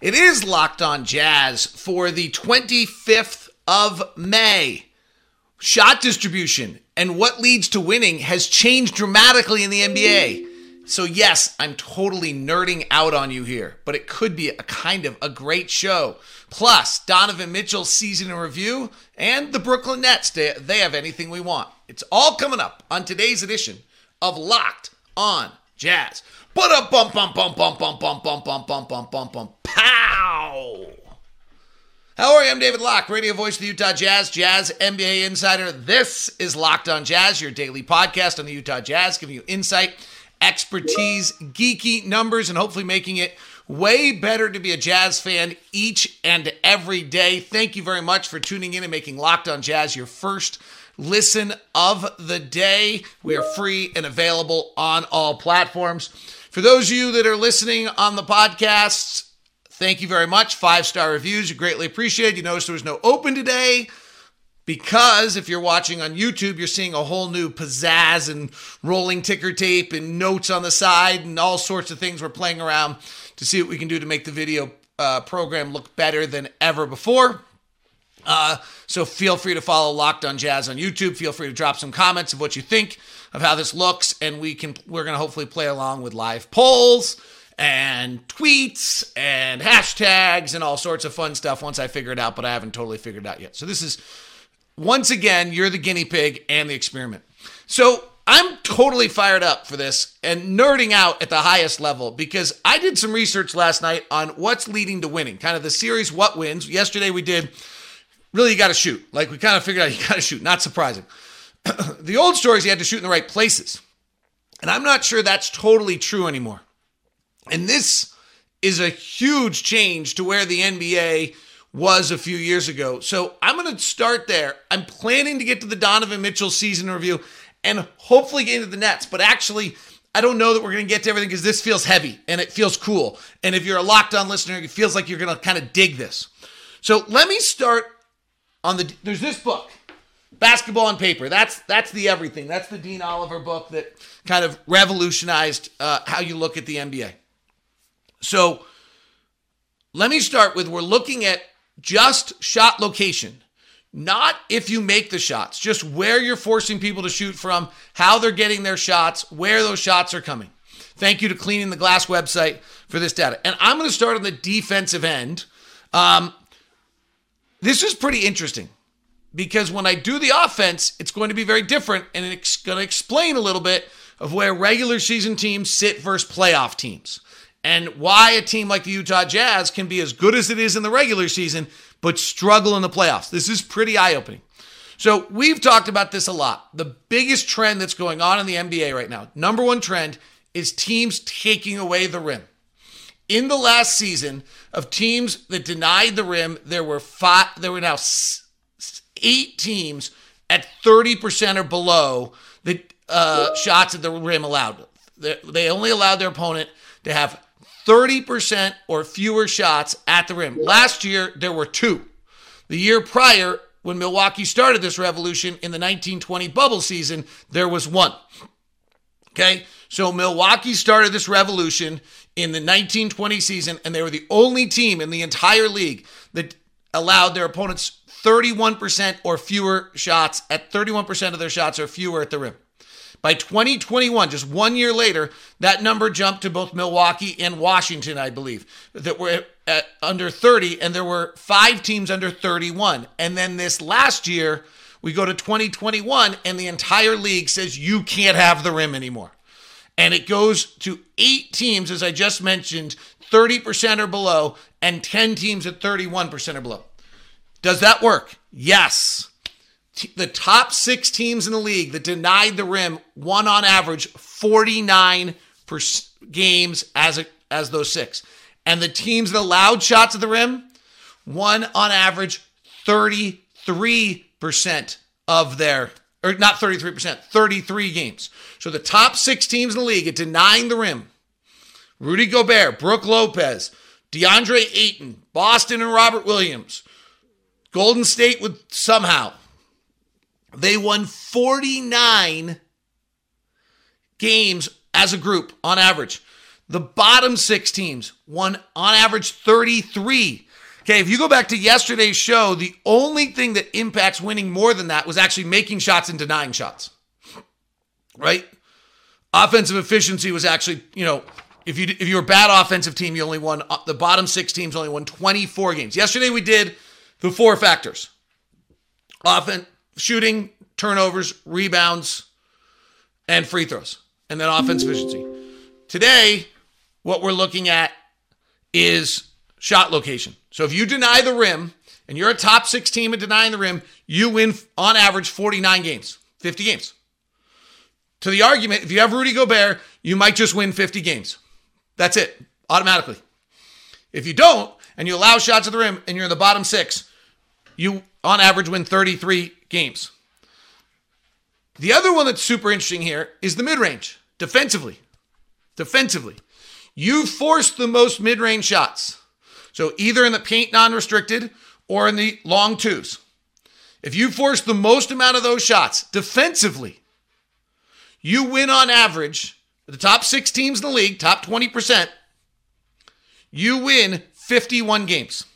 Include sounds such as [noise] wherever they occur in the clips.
It is Locked On Jazz for the 25th of May. Shot distribution and what leads to winning has changed dramatically in the NBA. So, yes, I'm totally nerding out on you here, but it could be a kind of a great show. Plus, Donovan Mitchell's season in review and the Brooklyn Nets. They, they have anything we want. It's all coming up on today's edition of Locked On Jazz. But a bump, bump, bump, bump, bump, bump, bump, bump, bump, bump, bump, bump, pow. How are you? I'm David Locke, radio voice of the Utah Jazz, Jazz NBA insider. This is Locked On Jazz, your daily podcast on the Utah Jazz, giving you insight expertise, geeky numbers, and hopefully making it way better to be a Jazz fan each and every day. Thank you very much for tuning in and making Locked on Jazz your first listen of the day. We are free and available on all platforms. For those of you that are listening on the podcasts, thank you very much. Five star reviews, you greatly appreciate. You notice there was no open today because if you're watching on YouTube, you're seeing a whole new pizzazz and rolling ticker tape and notes on the side and all sorts of things we're playing around to see what we can do to make the video uh, program look better than ever before. Uh, so feel free to follow Locked on Jazz on YouTube. Feel free to drop some comments of what you think of how this looks, and we can we're going to hopefully play along with live polls and tweets and hashtags and all sorts of fun stuff once I figure it out. But I haven't totally figured it out yet. So this is once again, you're the guinea pig and the experiment. So I'm totally fired up for this and nerding out at the highest level because I did some research last night on what's leading to winning, kind of the series what wins. Yesterday we did really you got to shoot. Like we kind of figured out you got to shoot. Not surprising. [clears throat] the old stories you had to shoot in the right places. And I'm not sure that's totally true anymore. And this is a huge change to where the NBA was a few years ago. So I'm going to start there. I'm planning to get to the Donovan Mitchell season review and hopefully get into the Nets. But actually, I don't know that we're going to get to everything because this feels heavy and it feels cool. And if you're a locked on listener, it feels like you're going to kind of dig this. So let me start on the. There's this book, Basketball on Paper. That's that's the everything. That's the Dean Oliver book that kind of revolutionized uh, how you look at the NBA. So let me start with we're looking at just shot location. Not if you make the shots, just where you're forcing people to shoot from, how they're getting their shots, where those shots are coming. Thank you to Cleaning the Glass website for this data. And I'm going to start on the defensive end. Um, this is pretty interesting because when I do the offense, it's going to be very different and it's going to explain a little bit of where regular season teams sit versus playoff teams and why a team like the Utah Jazz can be as good as it is in the regular season, but struggle in the playoffs. This is pretty eye opening. So, we've talked about this a lot. The biggest trend that's going on in the NBA right now, number one trend, is teams taking away the rim. In the last season of teams that denied the rim, there were five, there were now eight teams at 30% or below the uh, shots at the rim allowed. They only allowed their opponent to have 30% or fewer shots at the rim. Last year, there were two. The year prior, when Milwaukee started this revolution in the 1920 bubble season, there was one. Okay, so Milwaukee started this revolution in the 1920 season, and they were the only team in the entire league that allowed their opponents 31% or fewer shots at 31% of their shots or fewer at the rim. By 2021, just one year later, that number jumped to both Milwaukee and Washington, I believe, that were at under 30, and there were five teams under 31. And then this last year, we go to 2021, and the entire league says you can't have the rim anymore. And it goes to eight teams, as I just mentioned, 30% or below, and 10 teams at 31% or below. Does that work? Yes the top six teams in the league that denied the rim won on average 49 games as a, as those six, and the teams that allowed shots at the rim won on average 33 percent of their or not 33 percent, 33 games. So the top six teams in the league at denying the rim: Rudy Gobert, Brook Lopez, DeAndre Ayton, Boston, and Robert Williams. Golden State would somehow they won 49 games as a group on average. The bottom six teams won on average 33. Okay, if you go back to yesterday's show, the only thing that impacts winning more than that was actually making shots and denying shots. Right? Offensive efficiency was actually, you know, if you if you were a bad offensive team, you only won uh, the bottom six teams only won 24 games. Yesterday we did the four factors: offense, shooting, turnovers, rebounds, and free throws, and then offense efficiency. Today, what we're looking at is shot location. So if you deny the rim and you're a top six team at denying the rim, you win on average 49 games, 50 games. To the argument, if you have Rudy Gobert, you might just win 50 games. That's it, automatically. If you don't, and you allow shots at the rim and you're in the bottom six, you on average win 33 games. The other one that's super interesting here is the mid range defensively. Defensively, you force the most mid range shots. So either in the paint non restricted or in the long twos. If you force the most amount of those shots defensively, you win on average the top six teams in the league, top 20%, you win 51 games.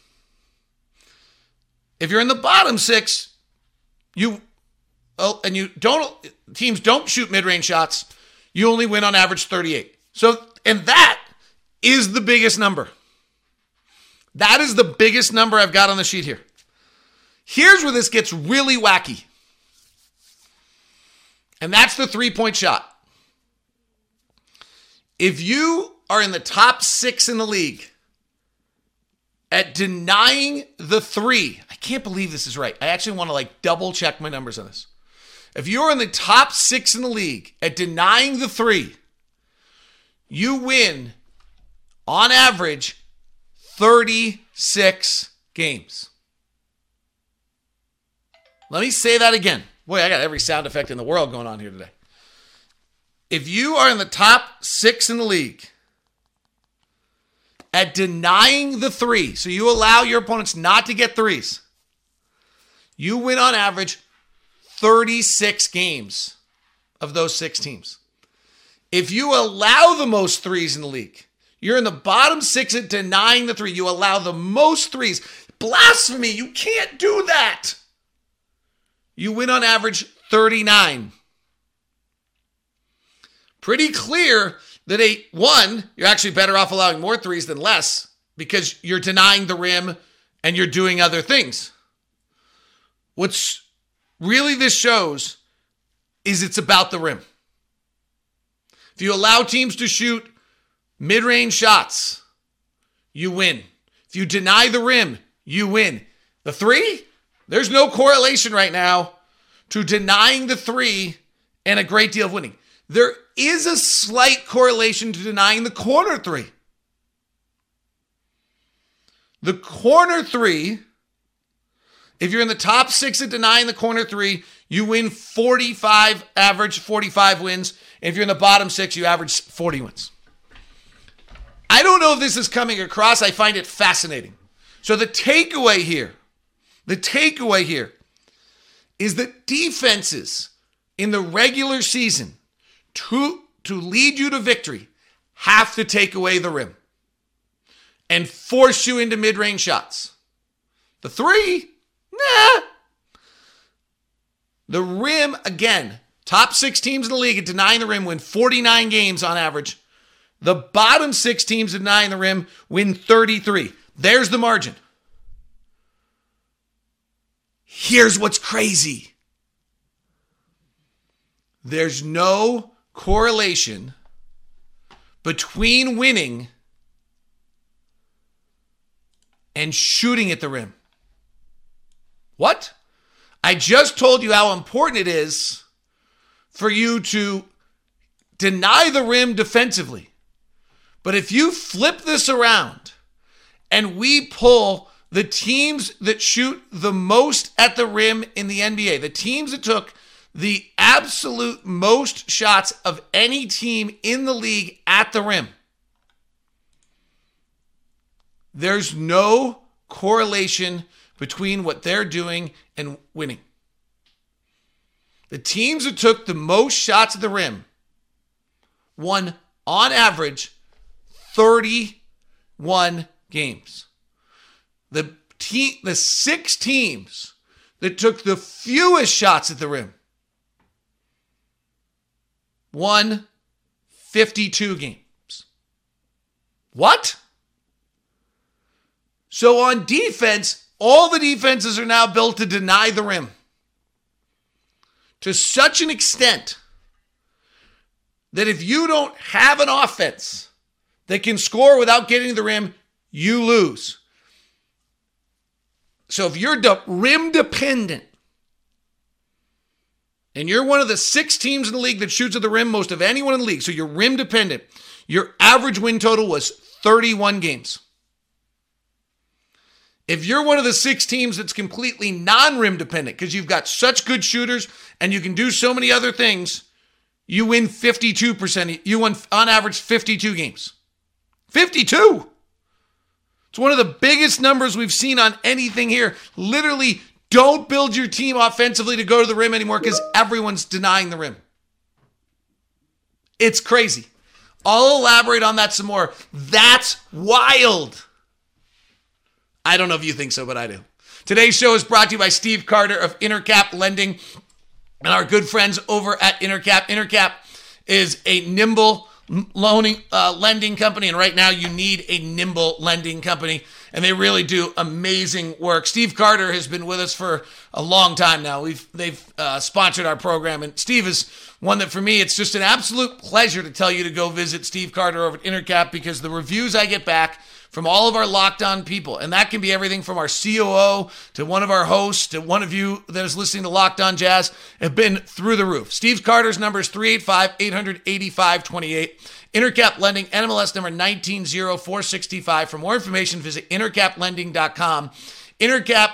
If you're in the bottom six, you oh, and you don't teams don't shoot mid-range shots, you only win on average 38. So, and that is the biggest number. That is the biggest number I've got on the sheet here. Here's where this gets really wacky. And that's the three-point shot. If you are in the top six in the league at denying the three, I can't believe this is right. I actually want to like double check my numbers on this. If you're in the top six in the league at denying the three, you win on average 36 games. Let me say that again. Boy, I got every sound effect in the world going on here today if you are in the top six in the league at denying the three, so you allow your opponents not to get threes, you win on average 36 games of those six teams. If you allow the most threes in the league, you're in the bottom six at denying the three. You allow the most threes. Blasphemy. You can't do that. You win on average 39 pretty clear that a one, you're actually better off allowing more threes than less because you're denying the rim and you're doing other things. What's really this shows is it's about the rim. If you allow teams to shoot mid range shots, you win. If you deny the rim, you win. The three, there's no correlation right now to denying the three and a great deal of winning. There is a slight correlation to denying the corner three. The corner three, if you're in the top six at denying the corner three, you win 45, average 45 wins. If you're in the bottom six, you average 40 wins. I don't know if this is coming across. I find it fascinating. So the takeaway here, the takeaway here is that defenses in the regular season to, to lead you to victory have to take away the rim and force you into mid range shots. The three, nah. The rim, again, top six teams in the league at denying the rim win 49 games on average. The bottom six teams denying the rim win 33. There's the margin. Here's what's crazy there's no correlation between winning and shooting at the rim. What? I just told you how important it is for you to deny the rim defensively. But if you flip this around and we pull the teams that shoot the most at the rim in the NBA, the teams that took the absolute most shots of any team in the league at the rim. There's no correlation between what they're doing and winning. The teams that took the most shots at the rim won, on average, 31 games. The team, the six teams that took the fewest shots at the rim won 52 games. What? So on defense, all the defenses are now built to deny the rim to such an extent that if you don't have an offense that can score without getting the rim, you lose. So if you're de- rim dependent and you're one of the six teams in the league that shoots at the rim most of anyone in the league, so you're rim dependent, your average win total was 31 games. If you're one of the six teams that's completely non rim dependent because you've got such good shooters and you can do so many other things, you win 52%. You win on average 52 games. 52. It's one of the biggest numbers we've seen on anything here. Literally, don't build your team offensively to go to the rim anymore because everyone's denying the rim. It's crazy. I'll elaborate on that some more. That's wild. I don't know if you think so, but I do. Today's show is brought to you by Steve Carter of Intercap Lending and our good friends over at Intercap. Intercap is a nimble loaning uh, lending company, and right now you need a nimble lending company, and they really do amazing work. Steve Carter has been with us for a long time now. We've they've uh, sponsored our program, and Steve is one that for me it's just an absolute pleasure to tell you to go visit Steve Carter over at Intercap because the reviews I get back from all of our locked on people. And that can be everything from our COO to one of our hosts to one of you that is listening to Locked On Jazz have been through the roof. Steve Carter's number is 385 885 28. Intercap Lending, NMLS number 190465. For more information, visit intercaplending.com. Intercap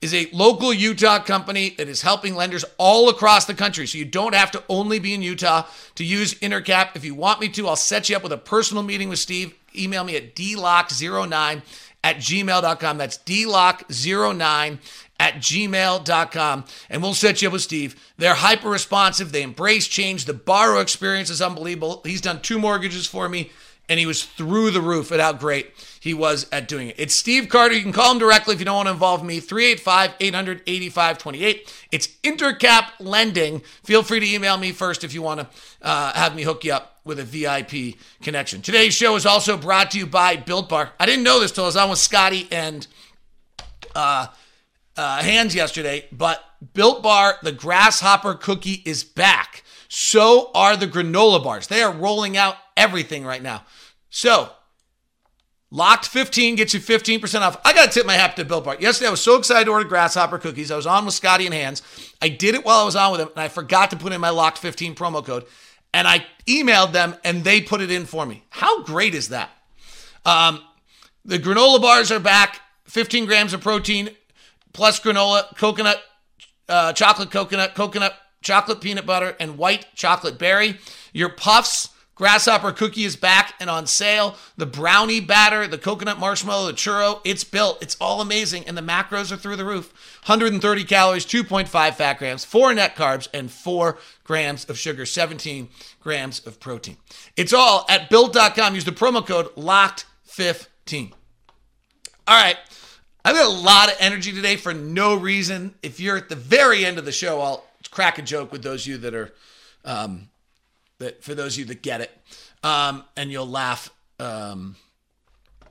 is a local Utah company that is helping lenders all across the country. So you don't have to only be in Utah to use Intercap. If you want me to, I'll set you up with a personal meeting with Steve email me at dlock09 at gmail.com. That's dlock09 at gmail.com. And we'll set you up with Steve. They're hyper responsive. They embrace change. The borrow experience is unbelievable. He's done two mortgages for me, and he was through the roof at how great he was at doing it. It's Steve Carter. You can call him directly if you don't want to involve me. 385 885 28. It's Intercap Lending. Feel free to email me first if you want to uh, have me hook you up with a VIP connection. Today's show is also brought to you by Built Bar. I didn't know this till I was on with Scotty and uh, uh, Hands yesterday, but Built Bar, the grasshopper cookie is back. So are the granola bars. They are rolling out everything right now. So Locked 15 gets you 15% off. I got to tip my hat to Built Bar. Yesterday, I was so excited to order grasshopper cookies. I was on with Scotty and Hands. I did it while I was on with him, and I forgot to put in my Locked 15 promo code. And I emailed them, and they put it in for me. How great is that? Um, the granola bars are back 15 grams of protein plus granola, coconut, uh, chocolate coconut, coconut, chocolate peanut butter, and white chocolate berry. Your puffs Grasshopper cookie is back and on sale. The brownie batter, the coconut marshmallow, the churro, it's built. It's all amazing. And the macros are through the roof 130 calories, 2.5 fat grams, 4 net carbs, and 4 grams of sugar, 17 grams of protein. It's all at built.com. Use the promo code LOCKED15. All right. I've got a lot of energy today for no reason. If you're at the very end of the show, I'll crack a joke with those of you that are. Um, that for those of you that get it, um, and you'll laugh. Um,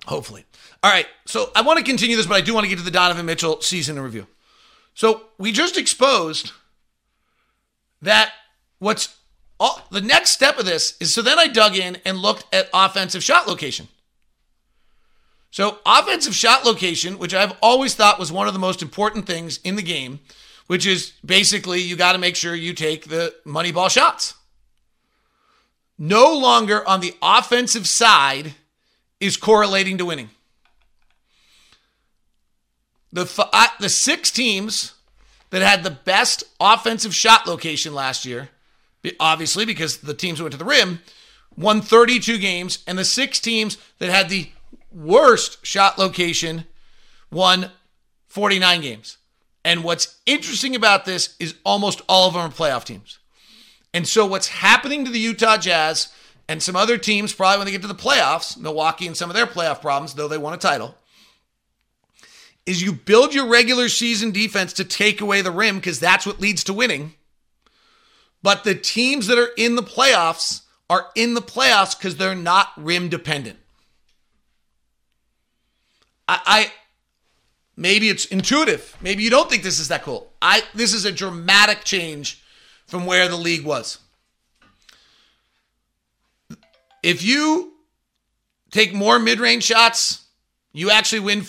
hopefully. All right. So I want to continue this, but I do want to get to the Donovan Mitchell season review. So we just exposed that what's all, the next step of this is so then I dug in and looked at offensive shot location. So, offensive shot location, which I've always thought was one of the most important things in the game, which is basically you got to make sure you take the money ball shots no longer on the offensive side is correlating to winning. The, the six teams that had the best offensive shot location last year, obviously because the teams went to the rim, won 32 games, and the six teams that had the worst shot location won 49 games. And what's interesting about this is almost all of them are playoff teams. And so what's happening to the Utah Jazz and some other teams probably when they get to the playoffs, Milwaukee and some of their playoff problems, though they won a title, is you build your regular season defense to take away the rim because that's what leads to winning. But the teams that are in the playoffs are in the playoffs because they're not rim dependent. I, I maybe it's intuitive. Maybe you don't think this is that cool. I this is a dramatic change from where the league was. If you take more mid-range shots, you actually win.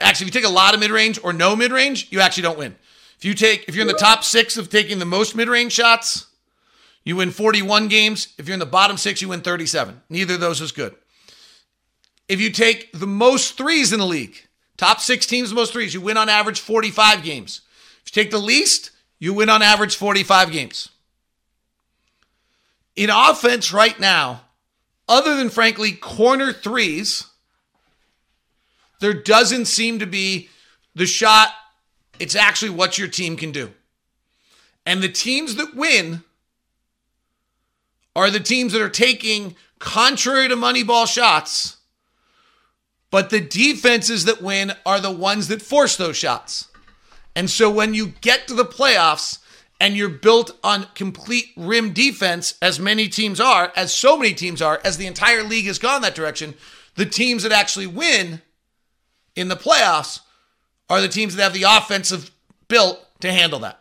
Actually, if you take a lot of mid-range or no mid-range, you actually don't win. If you take, if you're in the top six of taking the most mid-range shots, you win 41 games. If you're in the bottom six, you win 37. Neither of those is good. If you take the most threes in the league, top six teams, most threes, you win on average 45 games. If you take the least, you win on average 45 games. In offense right now, other than frankly corner threes, there doesn't seem to be the shot. It's actually what your team can do. And the teams that win are the teams that are taking contrary to Moneyball shots, but the defenses that win are the ones that force those shots. And so when you get to the playoffs and you're built on complete rim defense, as many teams are, as so many teams are, as the entire league has gone that direction, the teams that actually win in the playoffs are the teams that have the offensive built to handle that.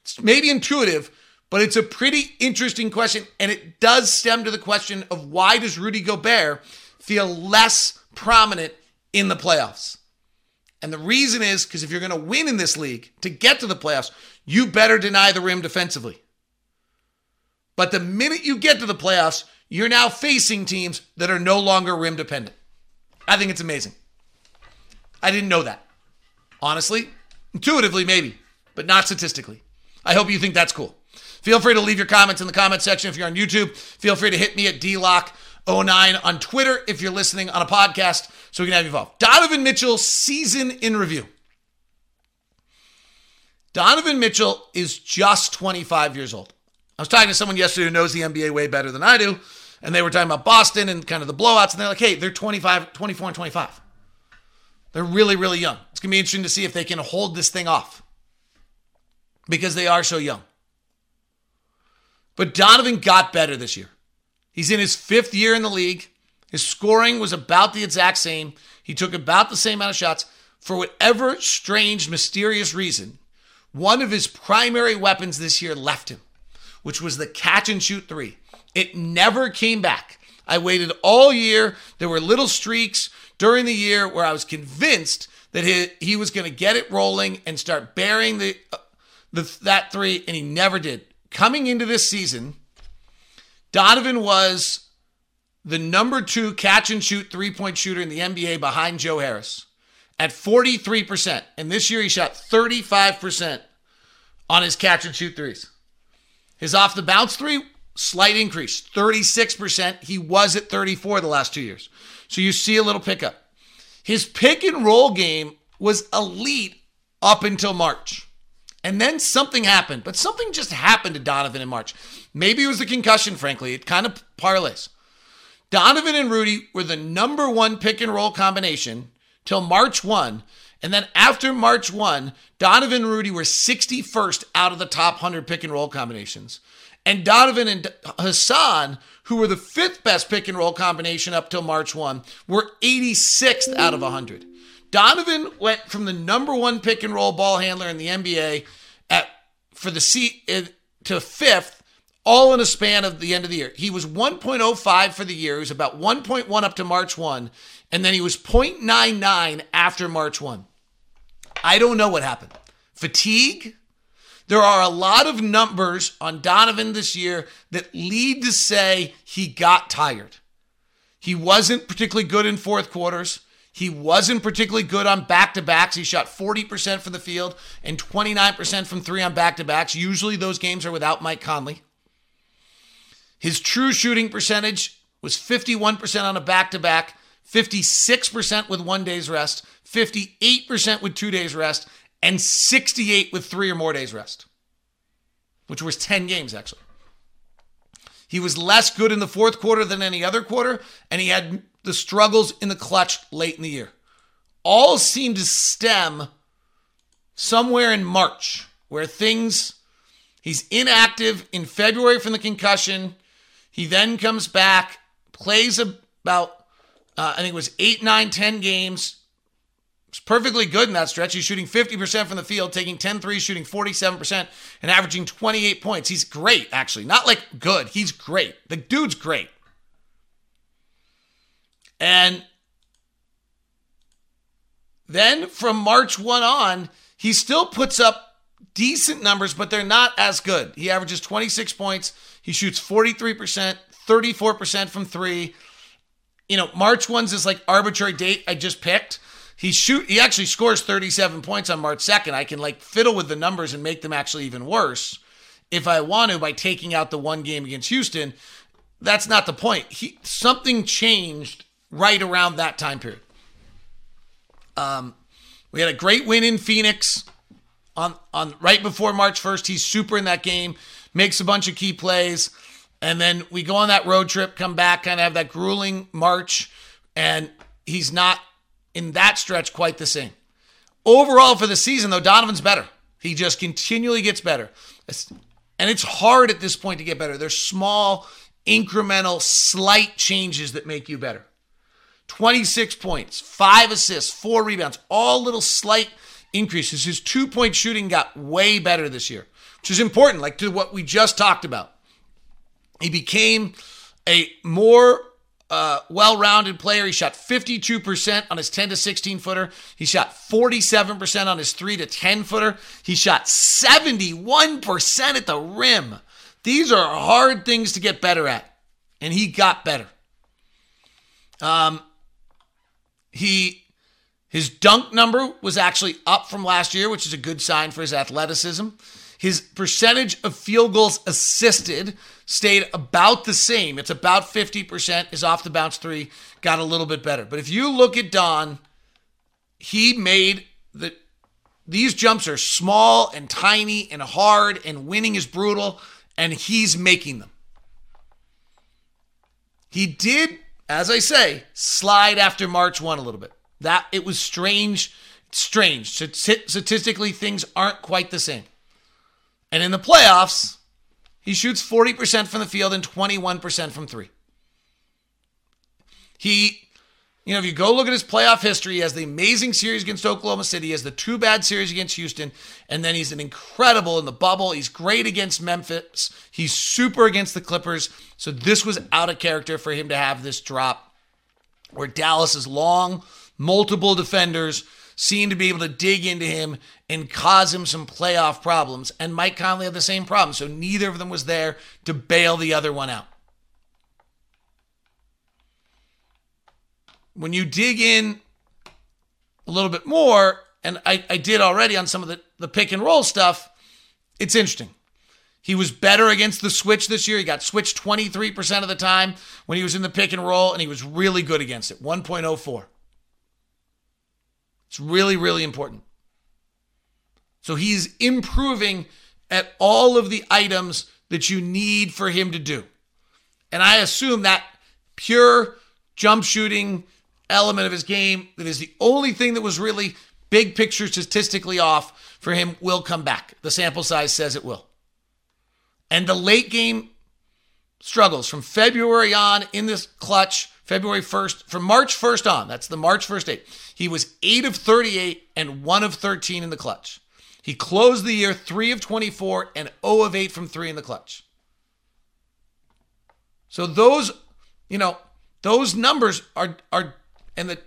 It's maybe intuitive, but it's a pretty interesting question, and it does stem to the question of why does Rudy Gobert feel less prominent in the playoffs? And the reason is because if you're going to win in this league to get to the playoffs, you better deny the rim defensively. But the minute you get to the playoffs, you're now facing teams that are no longer rim dependent. I think it's amazing. I didn't know that. Honestly, intuitively, maybe, but not statistically. I hope you think that's cool. Feel free to leave your comments in the comment section if you're on YouTube. Feel free to hit me at DLock09 on Twitter if you're listening on a podcast so we can have you involved. Donovan Mitchell season in review. Donovan Mitchell is just 25 years old. I was talking to someone yesterday who knows the NBA way better than I do, and they were talking about Boston and kind of the blowouts, and they're like, hey, they're 25, 24 and 25. They're really, really young. It's going to be interesting to see if they can hold this thing off because they are so young. But Donovan got better this year. He's in his fifth year in the league. His scoring was about the exact same. He took about the same amount of shots. For whatever strange, mysterious reason, one of his primary weapons this year left him, which was the catch and shoot three. It never came back. I waited all year. There were little streaks during the year where I was convinced that he, he was going to get it rolling and start burying the, uh, the that three, and he never did coming into this season, Donovan was the number two catch and shoot three point shooter in the NBA behind Joe Harris at 43%. And this year he shot 35% on his catch and shoot threes. His off the bounce three, slight increase, 36%. He was at 34 the last two years. So you see a little pickup. His pick and roll game was elite up until March. And then something happened, but something just happened to Donovan in March. Maybe it was the concussion, frankly. It kind of parlays. Donovan and Rudy were the number one pick and roll combination till March 1. And then after March 1, Donovan and Rudy were 61st out of the top 100 pick and roll combinations. And Donovan and Hassan, who were the fifth best pick and roll combination up till March 1, were 86th out of 100. Donovan went from the number one pick and roll ball handler in the NBA at for the seat to fifth, all in a span of the end of the year. He was 1.05 for the year. He was about 1.1 up to March 1, and then he was 0.99 after March 1. I don't know what happened. Fatigue? There are a lot of numbers on Donovan this year that lead to say he got tired. He wasn't particularly good in fourth quarters. He wasn't particularly good on back to backs. He shot 40% from the field and 29% from three on back to backs. Usually those games are without Mike Conley. His true shooting percentage was 51% on a back to back, 56% with one day's rest, 58% with two days rest, and 68 with three or more days rest, which was 10 games actually. He was less good in the fourth quarter than any other quarter, and he had the struggles in the clutch late in the year. All seemed to stem somewhere in March, where things, he's inactive in February from the concussion. He then comes back, plays about, uh, I think it was eight, nine, 10 games, was perfectly good in that stretch. He's shooting 50% from the field, taking 10 threes, shooting 47%, and averaging 28 points. He's great, actually. Not like good, he's great. The dude's great. And then from March 1 on, he still puts up decent numbers, but they're not as good. He averages 26 points. He shoots 43%, 34% from three. You know, March 1's is like arbitrary date I just picked he shoot he actually scores 37 points on March 2nd. I can like fiddle with the numbers and make them actually even worse if I want to by taking out the one game against Houston. That's not the point. He something changed right around that time period. Um, we had a great win in Phoenix on on right before March 1st. He's super in that game, makes a bunch of key plays, and then we go on that road trip, come back, kind of have that grueling March, and he's not in that stretch quite the same. Overall for the season, though, Donovan's better. He just continually gets better. And it's hard at this point to get better. There's small, incremental, slight changes that make you better. 26 points, five assists, four rebounds, all little slight increases. His two point shooting got way better this year, which is important, like to what we just talked about. He became a more uh, well-rounded player. He shot 52% on his 10 to 16 footer. He shot 47% on his 3 to 10 footer. He shot 71% at the rim. These are hard things to get better at, and he got better. Um, he his dunk number was actually up from last year, which is a good sign for his athleticism. His percentage of field goals assisted stayed about the same. It's about 50%. His off the bounce three got a little bit better. But if you look at Don, he made the these jumps are small and tiny and hard and winning is brutal and he's making them. He did, as I say, slide after March 1 a little bit. That it was strange, strange. Statistically things aren't quite the same. And in the playoffs, he shoots 40% from the field and 21% from three. He, you know, if you go look at his playoff history, he has the amazing series against Oklahoma City, he has the two bad series against Houston, and then he's an incredible in the bubble. He's great against Memphis. He's super against the Clippers. So this was out of character for him to have this drop where Dallas is long, multiple defenders seem to be able to dig into him and cause him some playoff problems. And Mike Conley had the same problem. So neither of them was there to bail the other one out. When you dig in a little bit more, and I, I did already on some of the, the pick and roll stuff, it's interesting. He was better against the switch this year. He got switched 23% of the time when he was in the pick and roll, and he was really good against it 1.04. It's really, really important. So he's improving at all of the items that you need for him to do. And I assume that pure jump shooting element of his game, that is the only thing that was really big picture statistically off for him, will come back. The sample size says it will. And the late game struggles from February on in this clutch February 1st, from March 1st on, that's the March 1st date, he was 8 of 38 and 1 of 13 in the clutch. He closed the year 3 of 24 and 0 of 8 from 3 in the clutch. So those, you know, those numbers are are and the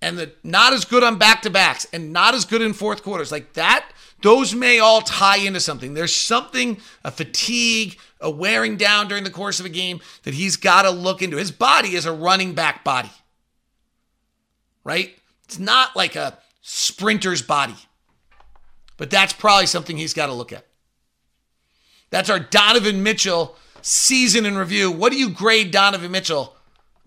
and the not as good on back to backs and not as good in fourth quarters. Like that those may all tie into something. There's something, a fatigue, a wearing down during the course of a game that he's got to look into. His body is a running back body, right? It's not like a sprinter's body, but that's probably something he's got to look at. That's our Donovan Mitchell season in review. What do you grade Donovan Mitchell?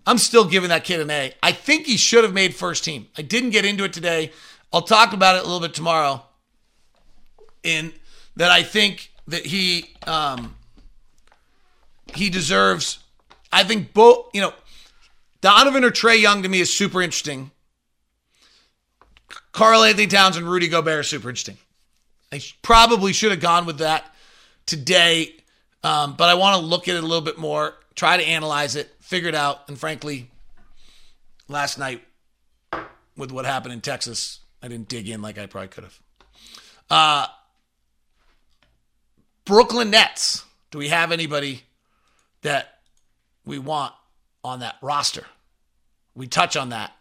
I'm still giving that kid an A. I think he should have made first team. I didn't get into it today. I'll talk about it a little bit tomorrow in that I think that he um, he deserves. I think both, you know, Donovan or Trae Young to me is super interesting. Karl-Anthony Towns and Rudy Gobert are super interesting. I probably should have gone with that today, um, but I want to look at it a little bit more, try to analyze it, figure it out. And frankly, last night with what happened in Texas, I didn't dig in like I probably could have. Uh, Brooklyn Nets. Do we have anybody that we want on that roster? We touch on that.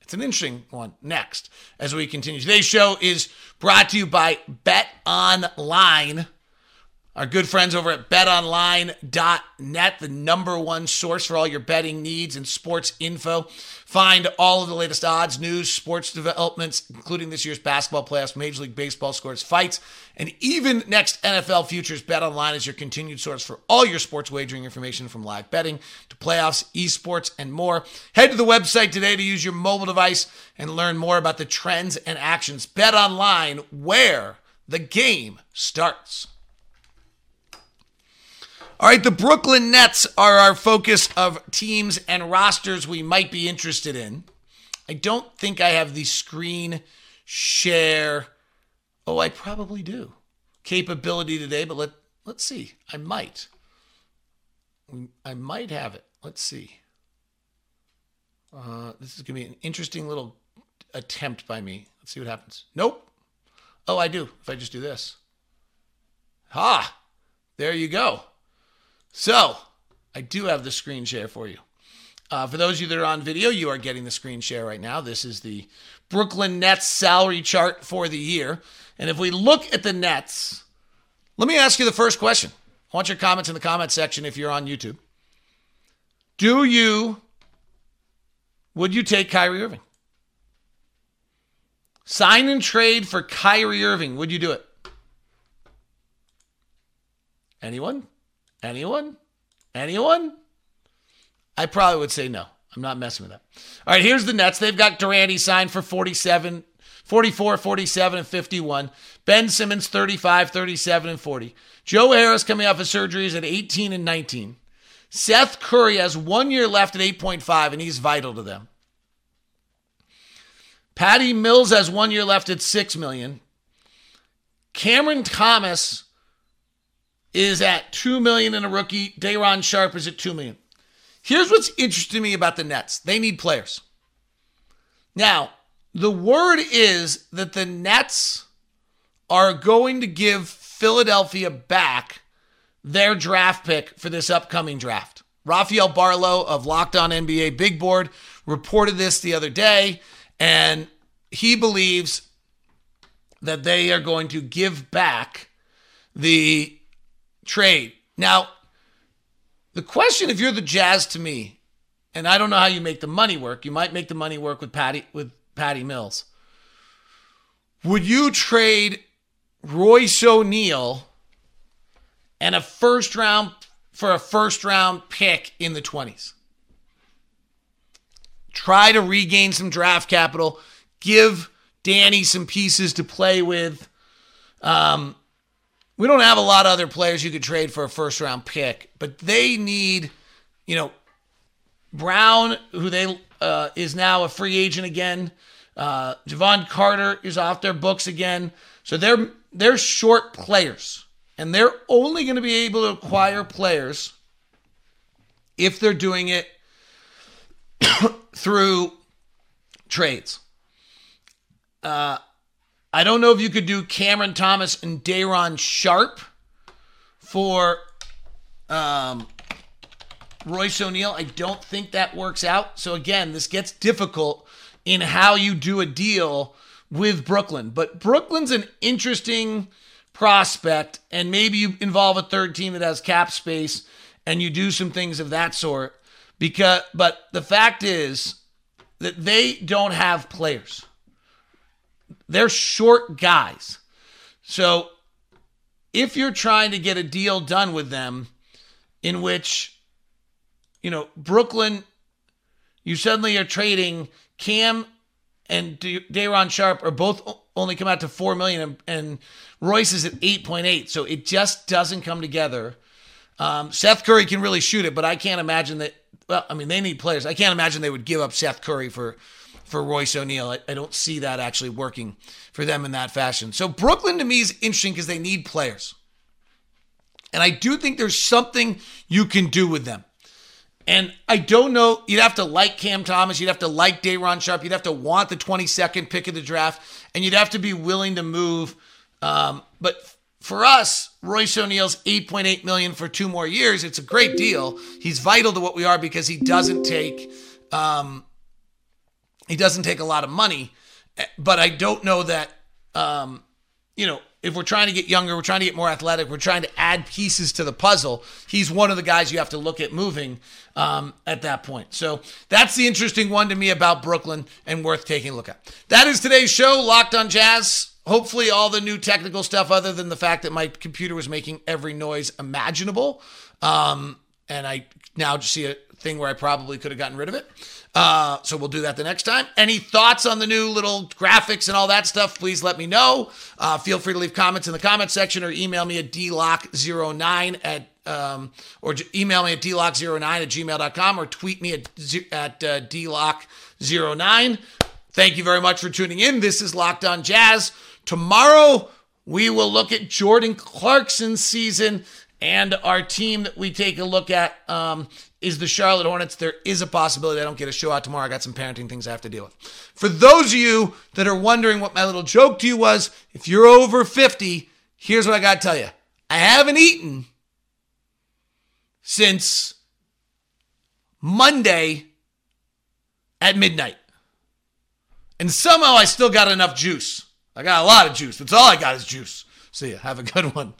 It's an interesting one next as we continue. Today's show is brought to you by Bet Online. Our good friends over at betonline.net, the number one source for all your betting needs and sports info. Find all of the latest odds, news, sports developments, including this year's basketball playoffs, Major League Baseball scores, fights, and even next NFL futures. BetOnline is your continued source for all your sports wagering information from live betting to playoffs, esports, and more. Head to the website today to use your mobile device and learn more about the trends and actions. BetOnline, where the game starts. All right, the Brooklyn Nets are our focus of teams and rosters we might be interested in. I don't think I have the screen share. Oh, I probably do. Capability today, but let let's see. I might. I might have it. Let's see. Uh, this is gonna be an interesting little attempt by me. Let's see what happens. Nope. Oh, I do. If I just do this. Ha! There you go. So, I do have the screen share for you. Uh, for those of you that are on video, you are getting the screen share right now. This is the Brooklyn Nets salary chart for the year. And if we look at the Nets, let me ask you the first question. I want your comments in the comment section if you're on YouTube. Do you, would you take Kyrie Irving? Sign and trade for Kyrie Irving. Would you do it? Anyone? Anyone? Anyone? I probably would say no. I'm not messing with that. All right, here's the Nets. They've got Durant signed for 47, 44, 47, and 51. Ben Simmons, 35, 37, and 40. Joe Harris coming off of surgeries at 18 and 19. Seth Curry has one year left at 8.5, and he's vital to them. Patty Mills has one year left at 6 million. Cameron Thomas is at two million in a rookie. Day'Ron Sharpe is at two million. Here's what's interesting to me about the Nets. They need players. Now, the word is that the Nets are going to give Philadelphia back their draft pick for this upcoming draft. Rafael Barlowe of Locked On NBA Big Board reported this the other day, and he believes that they are going to give back the trade. Now, the question, if you're the Jazz to me, and I don't know how you make the money work, you might make the money work with Patty with Patty Mills. Would you trade Royce O'Neale and a first round for a first round pick in the 20s? Try to regain some draft capital, give Danny some pieces to play with. Um, we don't have a lot of other players you could trade for a first round pick, but they need, you know, Brown, who they uh, is now a free agent again. Uh, Jevon Carter is off their books again, so they're they're short players, and they're only going to be able to acquire players if they're doing it [coughs] through trades. Uh, I don't know if you could do Cameron Thomas and Day'Ron Sharpe for um, Royce O'Neale. I don't think that works out. So again, this gets difficult in how you do a deal with Brooklyn. But Brooklyn's an interesting prospect, and maybe you involve a third team that has cap space and you do some things of that sort. Because, but the fact is that they don't have players. They're short guys. So if you're trying to get a deal done with them in which, you know, Brooklyn, you suddenly are trading Cam and Day'Ron Sharpe are both only come out to four million, and, and Royce is at eight point eight. So it just doesn't come together. Um, Seth Curry can really shoot it, but I can't imagine that. Well, I mean, they need players. I can't imagine they would give up Seth Curry for for Royce O'Neale. I, I don't see that actually working for them in that fashion. So Brooklyn to me is interesting because they need players. And I do think there's something you can do with them. And I don't know, you'd have to like Cam Thomas, you'd have to like Day'Ron Sharpe, you'd have to want the 22nd pick of the draft, and you'd have to be willing to move. Um, but for us, Royce O'Neale's 8.8 million for two more years. It's a great deal. He's vital to what we are because he doesn't take um, he doesn't take a lot of money. But I don't know that um, you know if we're trying to get younger, we're trying to get more athletic, we're trying to add pieces to the puzzle. He's one of the guys you have to look at moving um, at that point. So that's the interesting one to me about Brooklyn and worth taking a look at. That is today's show, Locked on Jazz. Hopefully, all the new technical stuff, other than the fact that my computer was making every noise imaginable. Um, and I now just see a thing where I probably could have gotten rid of it. Uh, so we'll do that the next time. Any thoughts on the new little graphics and all that stuff, please let me know. Uh, feel free to leave comments in the comment section or email me at dlock09 at um, or email me at dlock09 at gmail.com or tweet me at, at uh, dlock09. Thank you very much for tuning in. This is Locked on Jazz. Tomorrow, we will look at Jordan Clarkson's season and our team that we take a look at um, is the Charlotte Hornets. There is a possibility I don't get a show out tomorrow. I got some parenting things I have to deal with. For those of you that are wondering what my little joke to you was, if you're over 50, here's what I got to tell you I haven't eaten since Monday at midnight. And somehow I still got enough juice. I got a lot of juice. That's all I got is juice. See ya. Have a good one.